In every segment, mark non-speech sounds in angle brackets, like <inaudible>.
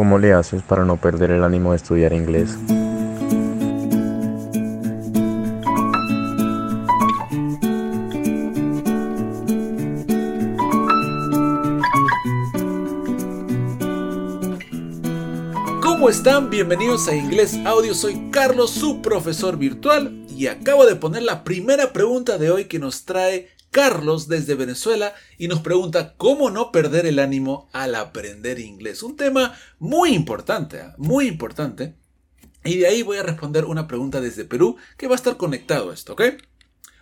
¿Cómo le haces para no perder el ánimo de estudiar inglés? ¿Cómo están? Bienvenidos a Inglés Audio. Soy Carlos, su profesor virtual, y acabo de poner la primera pregunta de hoy que nos trae Carlos desde Venezuela y nos pregunta cómo no perder el ánimo al aprender inglés. Un tema muy importante, ¿eh? muy importante. Y de ahí voy a responder una pregunta desde Perú que va a estar conectado a esto, ¿ok?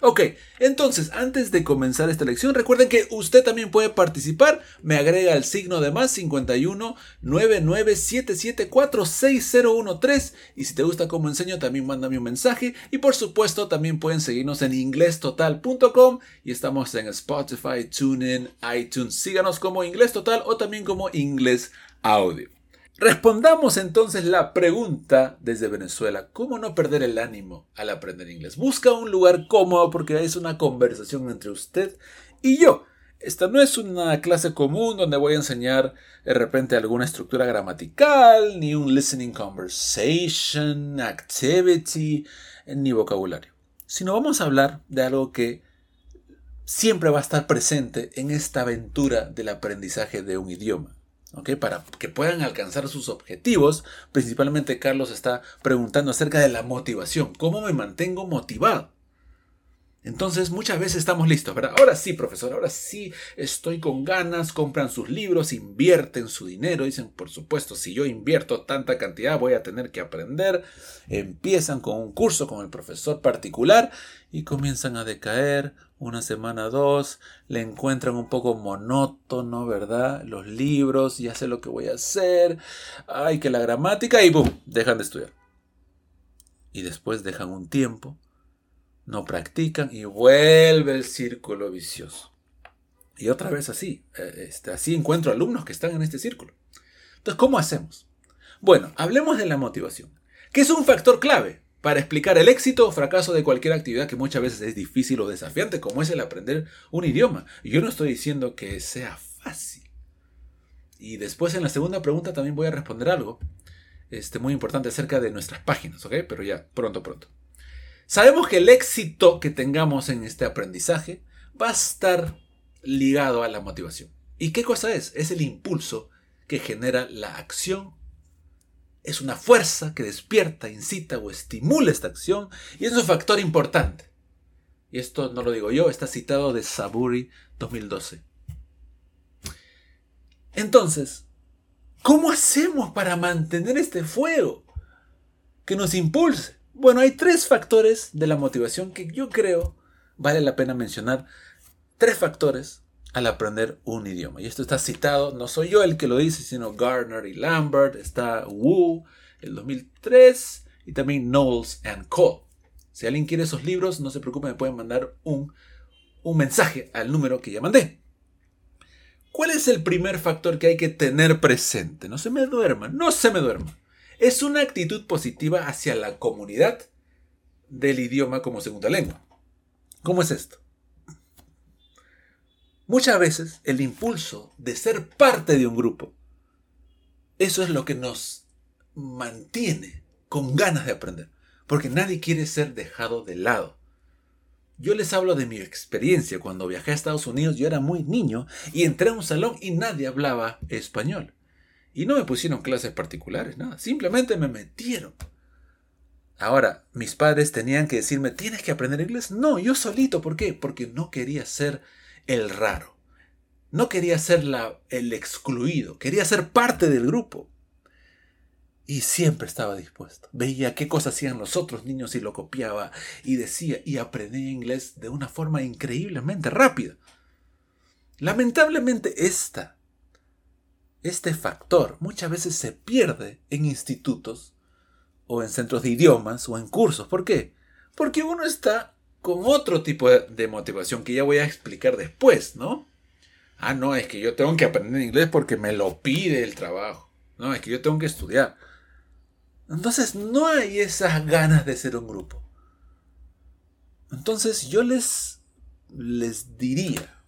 Ok, entonces antes de comenzar esta lección, recuerden que usted también puede participar. Me agrega el signo de más 51 99774613 y si te gusta cómo enseño, también mándame un mensaje. Y por supuesto, también pueden seguirnos en inglestotal.com y estamos en Spotify, TuneIn, iTunes. Síganos como Inglés Total o también como Inglés Audio. Respondamos entonces la pregunta desde Venezuela. ¿Cómo no perder el ánimo al aprender inglés? Busca un lugar cómodo porque es una conversación entre usted y yo. Esta no es una clase común donde voy a enseñar de repente alguna estructura gramatical, ni un listening conversation, activity, ni vocabulario. Sino vamos a hablar de algo que siempre va a estar presente en esta aventura del aprendizaje de un idioma para que puedan alcanzar sus objetivos. Principalmente Carlos está preguntando acerca de la motivación. ¿Cómo me mantengo motivado? Entonces muchas veces estamos listos, ¿verdad? Ahora sí, profesor, ahora sí estoy con ganas, compran sus libros, invierten su dinero, dicen, por supuesto, si yo invierto tanta cantidad voy a tener que aprender, empiezan con un curso con el profesor particular y comienzan a decaer, una semana, dos, le encuentran un poco monótono, ¿verdad? Los libros, ya sé lo que voy a hacer, ay, que la gramática y ¡boom! Dejan de estudiar. Y después dejan un tiempo, no practican y vuelve el círculo vicioso. Y otra vez así, eh, este, así encuentro alumnos que están en este círculo. Entonces, ¿cómo hacemos? Bueno, hablemos de la motivación, que es un factor clave para explicar el éxito o fracaso de cualquier actividad que muchas veces es difícil o desafiante, como es el aprender un idioma. Y yo no estoy diciendo que sea fácil. Y después en la segunda pregunta también voy a responder algo este, muy importante acerca de nuestras páginas, ¿ok? Pero ya, pronto, pronto. Sabemos que el éxito que tengamos en este aprendizaje va a estar ligado a la motivación. ¿Y qué cosa es? Es el impulso que genera la acción es una fuerza que despierta, incita o estimula esta acción y es un factor importante. Y esto no lo digo yo, está citado de Saburi 2012. Entonces, ¿cómo hacemos para mantener este fuego que nos impulse? Bueno, hay tres factores de la motivación que yo creo vale la pena mencionar. Tres factores al aprender un idioma. Y esto está citado, no soy yo el que lo dice, sino Gardner y Lambert, está Wu, el 2003, y también Knowles and Cole. Si alguien quiere esos libros, no se preocupe, me pueden mandar un, un mensaje al número que ya mandé. ¿Cuál es el primer factor que hay que tener presente? No se me duerma, no se me duerma. Es una actitud positiva hacia la comunidad del idioma como segunda lengua. ¿Cómo es esto? Muchas veces el impulso de ser parte de un grupo, eso es lo que nos mantiene con ganas de aprender, porque nadie quiere ser dejado de lado. Yo les hablo de mi experiencia. Cuando viajé a Estados Unidos yo era muy niño y entré a un salón y nadie hablaba español. Y no me pusieron clases particulares, nada. Simplemente me metieron. Ahora, mis padres tenían que decirme, ¿tienes que aprender inglés? No, yo solito. ¿Por qué? Porque no quería ser el raro. No quería ser la, el excluido, quería ser parte del grupo. Y siempre estaba dispuesto. Veía qué cosas hacían los otros niños y lo copiaba y decía y aprendía inglés de una forma increíblemente rápida. Lamentablemente esta, este factor muchas veces se pierde en institutos o en centros de idiomas o en cursos. ¿Por qué? Porque uno está con otro tipo de motivación que ya voy a explicar después, ¿no? Ah, no, es que yo tengo que aprender inglés porque me lo pide el trabajo. No, es que yo tengo que estudiar. Entonces no hay esas ganas de ser un grupo. Entonces yo les, les diría,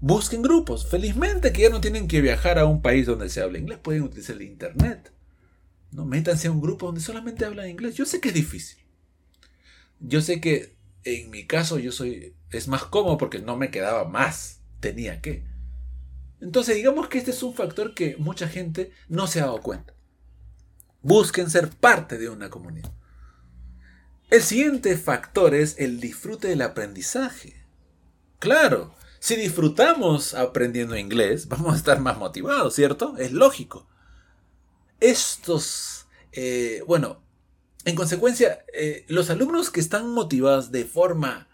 Busquen grupos. Felizmente que ya no tienen que viajar a un país donde se habla inglés, pueden utilizar el internet. No métanse a un grupo donde solamente hablan inglés. Yo sé que es difícil. Yo sé que en mi caso yo soy es más cómodo porque no me quedaba más, tenía que. Entonces, digamos que este es un factor que mucha gente no se ha dado cuenta. Busquen ser parte de una comunidad. El siguiente factor es el disfrute del aprendizaje. Claro, si disfrutamos aprendiendo inglés, vamos a estar más motivados, ¿cierto? Es lógico. Estos, eh, bueno, en consecuencia, eh, los alumnos que están motivados de forma,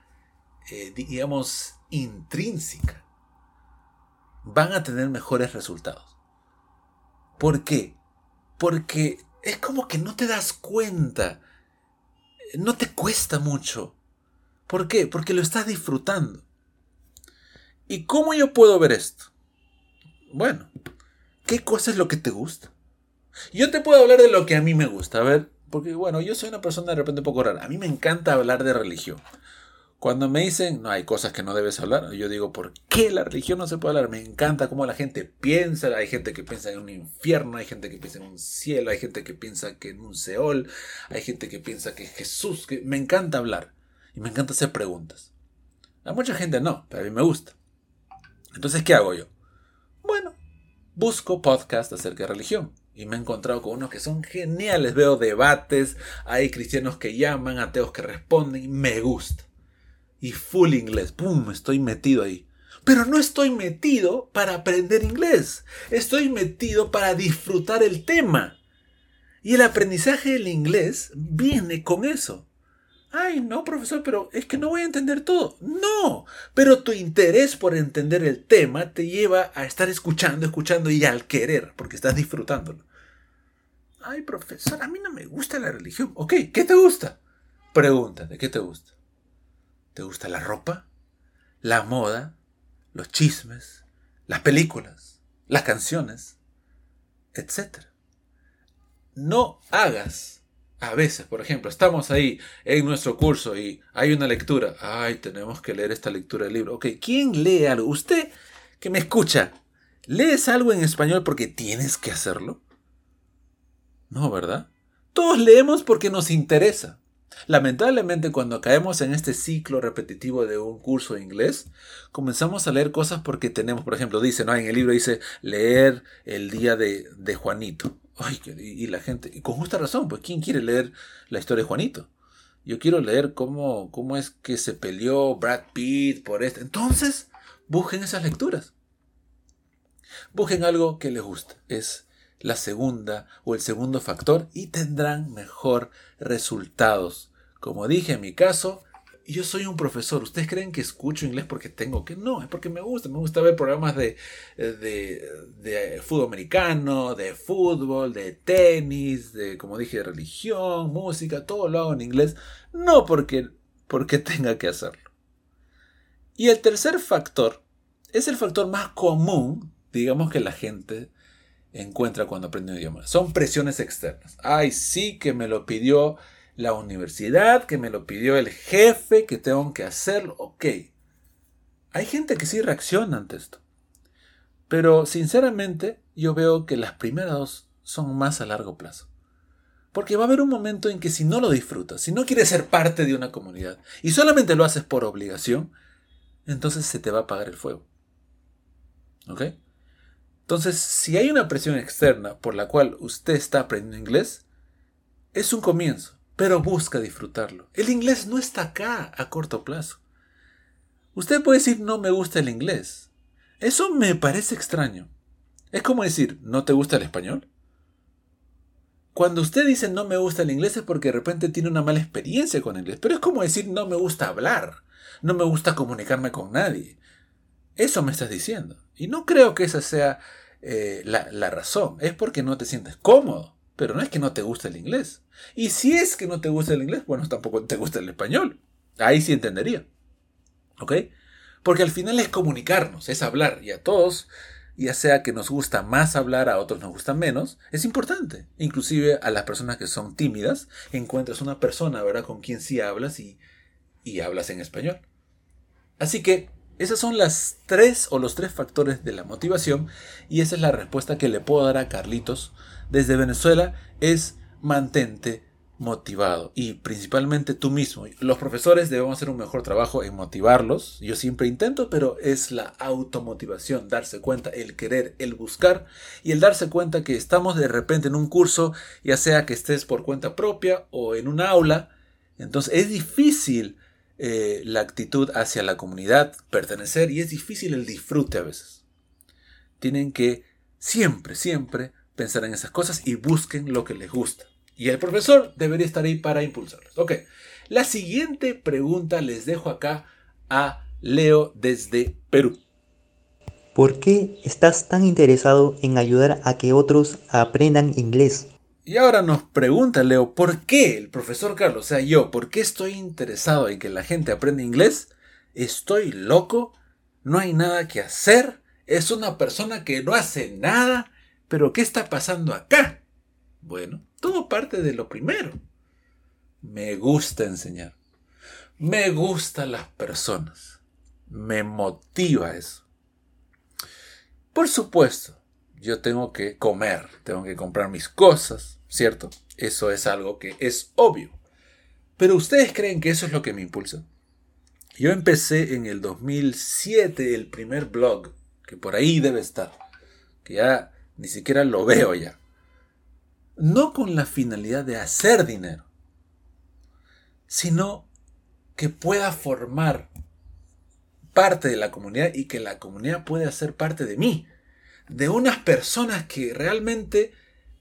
eh, digamos, intrínseca, van a tener mejores resultados. ¿Por qué? Porque es como que no te das cuenta no te cuesta mucho. ¿Por qué? Porque lo estás disfrutando. ¿Y cómo yo puedo ver esto? Bueno, ¿qué cosa es lo que te gusta? Yo te puedo hablar de lo que a mí me gusta. A ver, porque bueno, yo soy una persona de repente un poco rara. A mí me encanta hablar de religión. Cuando me dicen, no, hay cosas que no debes hablar, yo digo, ¿por qué la religión no se puede hablar? Me encanta cómo la gente piensa, hay gente que piensa en un infierno, hay gente que piensa en un cielo, hay gente que piensa que en un Seol, hay gente que piensa que Jesús, que me encanta hablar y me encanta hacer preguntas. A mucha gente no, pero a mí me gusta. Entonces, ¿qué hago yo? Bueno, busco podcasts acerca de religión. Y me he encontrado con unos que son geniales. Veo debates, hay cristianos que llaman, ateos que responden. Me gusta y full inglés. ¡Pum! Estoy metido ahí. Pero no estoy metido para aprender inglés. Estoy metido para disfrutar el tema. Y el aprendizaje del inglés viene con eso. Ay, no, profesor, pero es que no voy a entender todo. No, pero tu interés por entender el tema te lleva a estar escuchando, escuchando y al querer, porque estás disfrutándolo. Ay, profesor, a mí no me gusta la religión. Ok, ¿qué te gusta? Pregúntate, ¿qué te gusta? ¿Te gusta la ropa? La moda, los chismes, las películas, las canciones, etc. No hagas, a veces, por ejemplo, estamos ahí en nuestro curso y hay una lectura. Ay, tenemos que leer esta lectura del libro. Ok, ¿quién lee algo? Usted que me escucha, ¿lees algo en español porque tienes que hacerlo? No, ¿verdad? Todos leemos porque nos interesa. Lamentablemente cuando caemos en este ciclo repetitivo de un curso de inglés, comenzamos a leer cosas porque tenemos, por ejemplo, dice, ¿no? En el libro dice leer el día de, Juanito. Y, la gente, y con justa razón, pues ¿quién quiere leer la historia de Juanito? Yo quiero leer cómo, cómo es que se peleó Brad Pitt por esto. Entonces, busquen esas lecturas. Busquen algo que les guste. Es la segunda o el segundo factor y tendrán mejor resultados. Como dije en mi caso, yo soy un profesor. ¿Ustedes creen que escucho inglés porque tengo que? No, es porque me gusta. Me gusta ver programas de, de, de, fútbol americano, de fútbol, de tenis, de, como dije, de religión, música, todo lo hago en inglés. No porque, porque <laughs> tenga que hacerlo. Y el tercer factor es el factor más común, digamos, que la gente encuentra cuando aprende un idioma. Son presiones externas. Ay, sí que me lo pidió la universidad, que me lo pidió el jefe, que tengo que hacerlo. Ok. Hay gente que sí reacciona ante esto. Pero sinceramente yo veo que las primeras dos son más a largo plazo. Porque va a haber un momento en que si no lo disfrutas, si no quieres ser parte de una comunidad y solamente lo haces por obligación, entonces se te va a apagar el fuego. ¿Ok? Entonces, si hay una presión externa por la cual usted está aprendiendo inglés, es un comienzo, pero busca disfrutarlo. El inglés no está acá a corto plazo. Usted puede decir no me gusta el inglés. Eso me parece extraño. Es como decir, ¿no te gusta el español? Cuando usted dice no me gusta el inglés es porque de repente tiene una mala experiencia con el inglés. Pero es como decir no me gusta hablar, no me gusta comunicarme con nadie. Eso me estás diciendo. Y no creo que esa sea eh, la, razón. Es porque no te sientes cómodo. Pero no es que no te guste el inglés. Y si es que no te gusta el inglés, bueno, tampoco te gusta el español. Ahí sí entendería. ¿Ok? Porque al final es comunicarnos, es hablar. Y a todos, ya sea que nos gusta más hablar, a otros nos gusta menos, es importante. Inclusive a las personas que son tímidas, encuentras una persona, ¿verdad?, con quien sí hablas y, y hablas en español. Así que Esas son las tres o los tres factores de la motivación y esa es la respuesta que le puedo dar a Carlitos desde Venezuela es mantente motivado y principalmente tú mismo. Los profesores debemos hacer un mejor trabajo en motivarlos. Yo siempre intento, pero es la automotivación, darse cuenta, el querer, el buscar y el darse cuenta que estamos de repente en un curso, ya sea que estés por cuenta propia o en un aula. Entonces es difícil eh, la actitud hacia la comunidad, pertenecer y es difícil el disfrute a veces. Tienen que siempre, siempre pensar en esas cosas y busquen lo que les gusta. Y el profesor debería estar ahí para impulsarlos. Ok, la siguiente pregunta les dejo acá a Leo desde Perú. ¿Por qué estás tan interesado en ayudar a que otros aprendan inglés? Y ahora nos pregunta Leo, ¿por qué el profesor Carlos, o sea yo, por qué estoy interesado en que la gente aprenda inglés? ¿Estoy loco? ¿No hay nada que hacer? ¿Es una persona que no hace nada? ¿Pero qué está pasando acá? Bueno, todo parte de lo primero. Me gusta enseñar. Me gustan las personas. Me motiva eso. Por supuesto, yo tengo que comer, tengo que comprar mis cosas, ¿cierto? Eso es algo que es obvio. Pero ustedes creen que eso es lo que me impulsa. Yo empecé en el 2007 el primer blog, que por ahí debe estar, que ya ni siquiera lo veo ya. No con la finalidad de hacer dinero, sino que pueda formar parte de la comunidad y que la comunidad pueda ser parte de mí de unas personas que realmente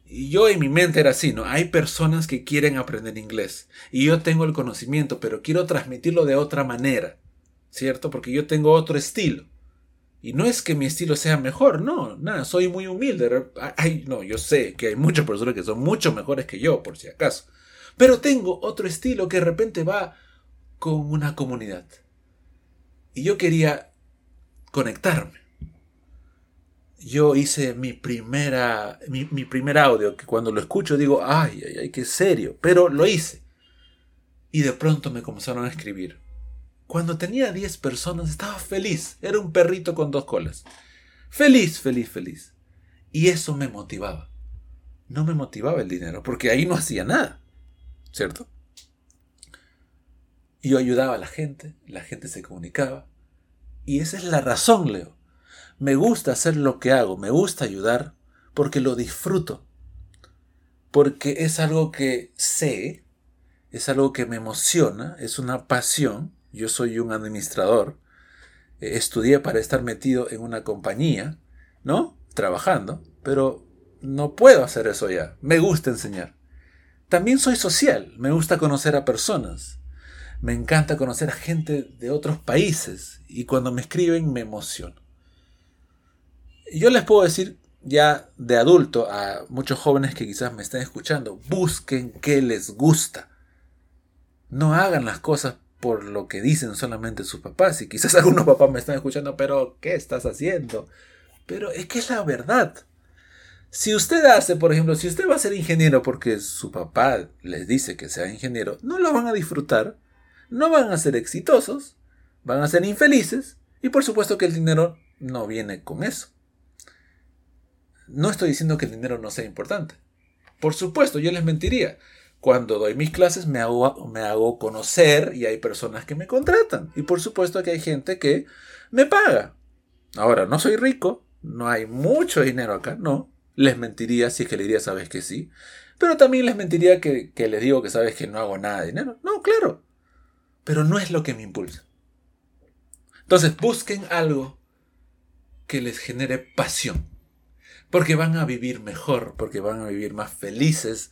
yo en mi mente era así, ¿no? Hay personas que quieren aprender inglés y yo tengo el conocimiento, pero quiero transmitirlo de otra manera, ¿cierto? Porque yo tengo otro estilo. Y no es que mi estilo sea mejor, no, nada, soy muy humilde. Ay, no, yo sé que hay muchas personas que son mucho mejores que yo, por si acaso. Pero tengo otro estilo que de repente va con una comunidad. Y yo quería conectarme yo hice mi primera, mi, primer audio, que cuando lo escucho digo, ay, ay, ay, qué serio, pero lo hice. Y de pronto me comenzaron a escribir. Cuando tenía 10 personas estaba feliz, era un perrito con dos colas. Feliz, feliz, feliz. Y eso me motivaba. No me motivaba el dinero, porque ahí no hacía nada, ¿cierto? Yo ayudaba a la gente, la gente se comunicaba. Y esa es la razón, Leo me gusta hacer lo que hago, me gusta ayudar porque lo disfruto, porque es algo que sé, es algo que me emociona, es una pasión. Yo soy un administrador, eh, estudié para estar metido en una compañía, ¿no? Trabajando, pero no puedo hacer eso ya. Me gusta enseñar. También soy social, me gusta conocer a personas. Me encanta conocer a gente de otros países y cuando me escriben me emociono yo les puedo decir ya de adulto a muchos jóvenes que quizás me estén escuchando, busquen qué les gusta. No hagan las cosas por lo que dicen solamente sus papás. Y quizás <laughs> algunos papás me están escuchando, pero ¿qué estás haciendo? Pero es que es la verdad. Si usted hace, por ejemplo, si usted va a ser ingeniero porque su papá les dice que sea ingeniero, no lo van a disfrutar, no van a ser exitosos, van a ser infelices y por supuesto que el dinero no viene con eso. No estoy diciendo que el dinero no sea importante. Por supuesto, yo les mentiría. Cuando doy mis clases me hago, me hago conocer y hay personas que me contratan. Y por supuesto que hay gente que me paga. Ahora, no soy rico, no hay mucho dinero acá, no. Les mentiría si es que le diría, sabes que sí. Pero también les mentiría que, que les digo que sabes que no hago nada de dinero. No, claro. Pero no es lo que me impulsa. Entonces, busquen algo que les genere pasión porque van a vivir mejor, porque van a vivir más felices,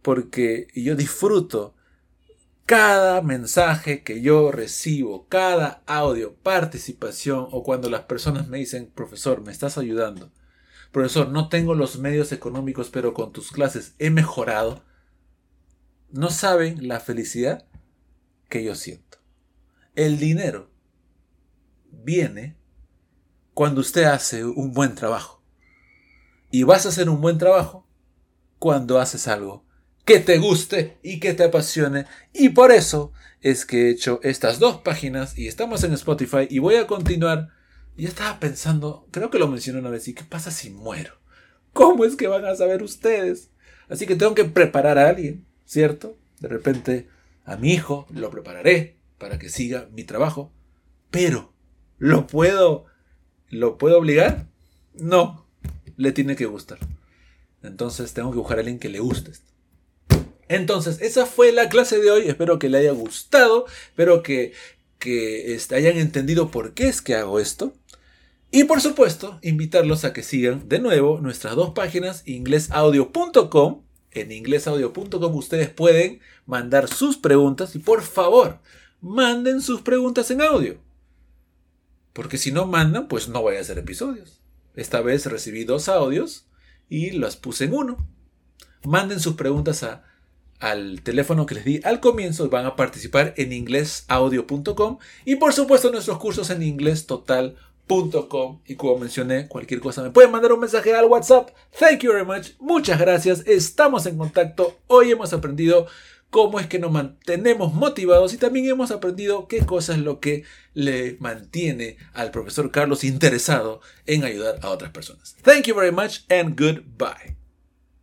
porque yo disfruto cada mensaje que yo recibo, cada audio, participación o cuando las personas me dicen, profesor, me estás ayudando. Profesor, no tengo los medios económicos, pero con tus clases he mejorado. No saben la felicidad que yo siento. El dinero viene cuando usted hace un buen trabajo. Y vas a hacer un buen trabajo cuando haces algo que te guste y que te apasione. Y por eso es que he hecho estas dos páginas y estamos en Spotify y voy a continuar. Y estaba pensando, creo que lo mencioné una vez, ¿y qué pasa si muero? ¿Cómo es que van a saber ustedes? Así que tengo que preparar a alguien, ¿cierto? De repente a mi hijo lo prepararé para que siga mi trabajo. Pero, ¿lo puedo, lo puedo obligar? No, le tiene que gustar. Entonces tengo que buscar a alguien que le guste. Entonces, esa fue la clase de hoy. Espero que le haya gustado. Espero que, que este, hayan entendido por qué es que hago esto. Y por supuesto, invitarlos a que sigan de nuevo nuestras dos páginas, inglesaudio.com. En inglesaudio.com ustedes pueden mandar sus preguntas y por favor, manden sus preguntas en audio. Porque si no mandan, pues no voy a hacer episodios. Esta vez recibí dos audios y las puse en uno. Manden sus preguntas al teléfono que les di al comienzo. Van a participar en inglesaudio.com y por supuesto nuestros cursos en inglestotal.com. Y como mencioné, cualquier cosa me pueden mandar un mensaje al WhatsApp. Thank you very much. Muchas gracias. Estamos en contacto. Hoy hemos aprendido cómo es que nos mantenemos motivados y también hemos aprendido qué cosa es lo que le mantiene al profesor Carlos interesado en ayudar a otras personas. Thank you very much and goodbye.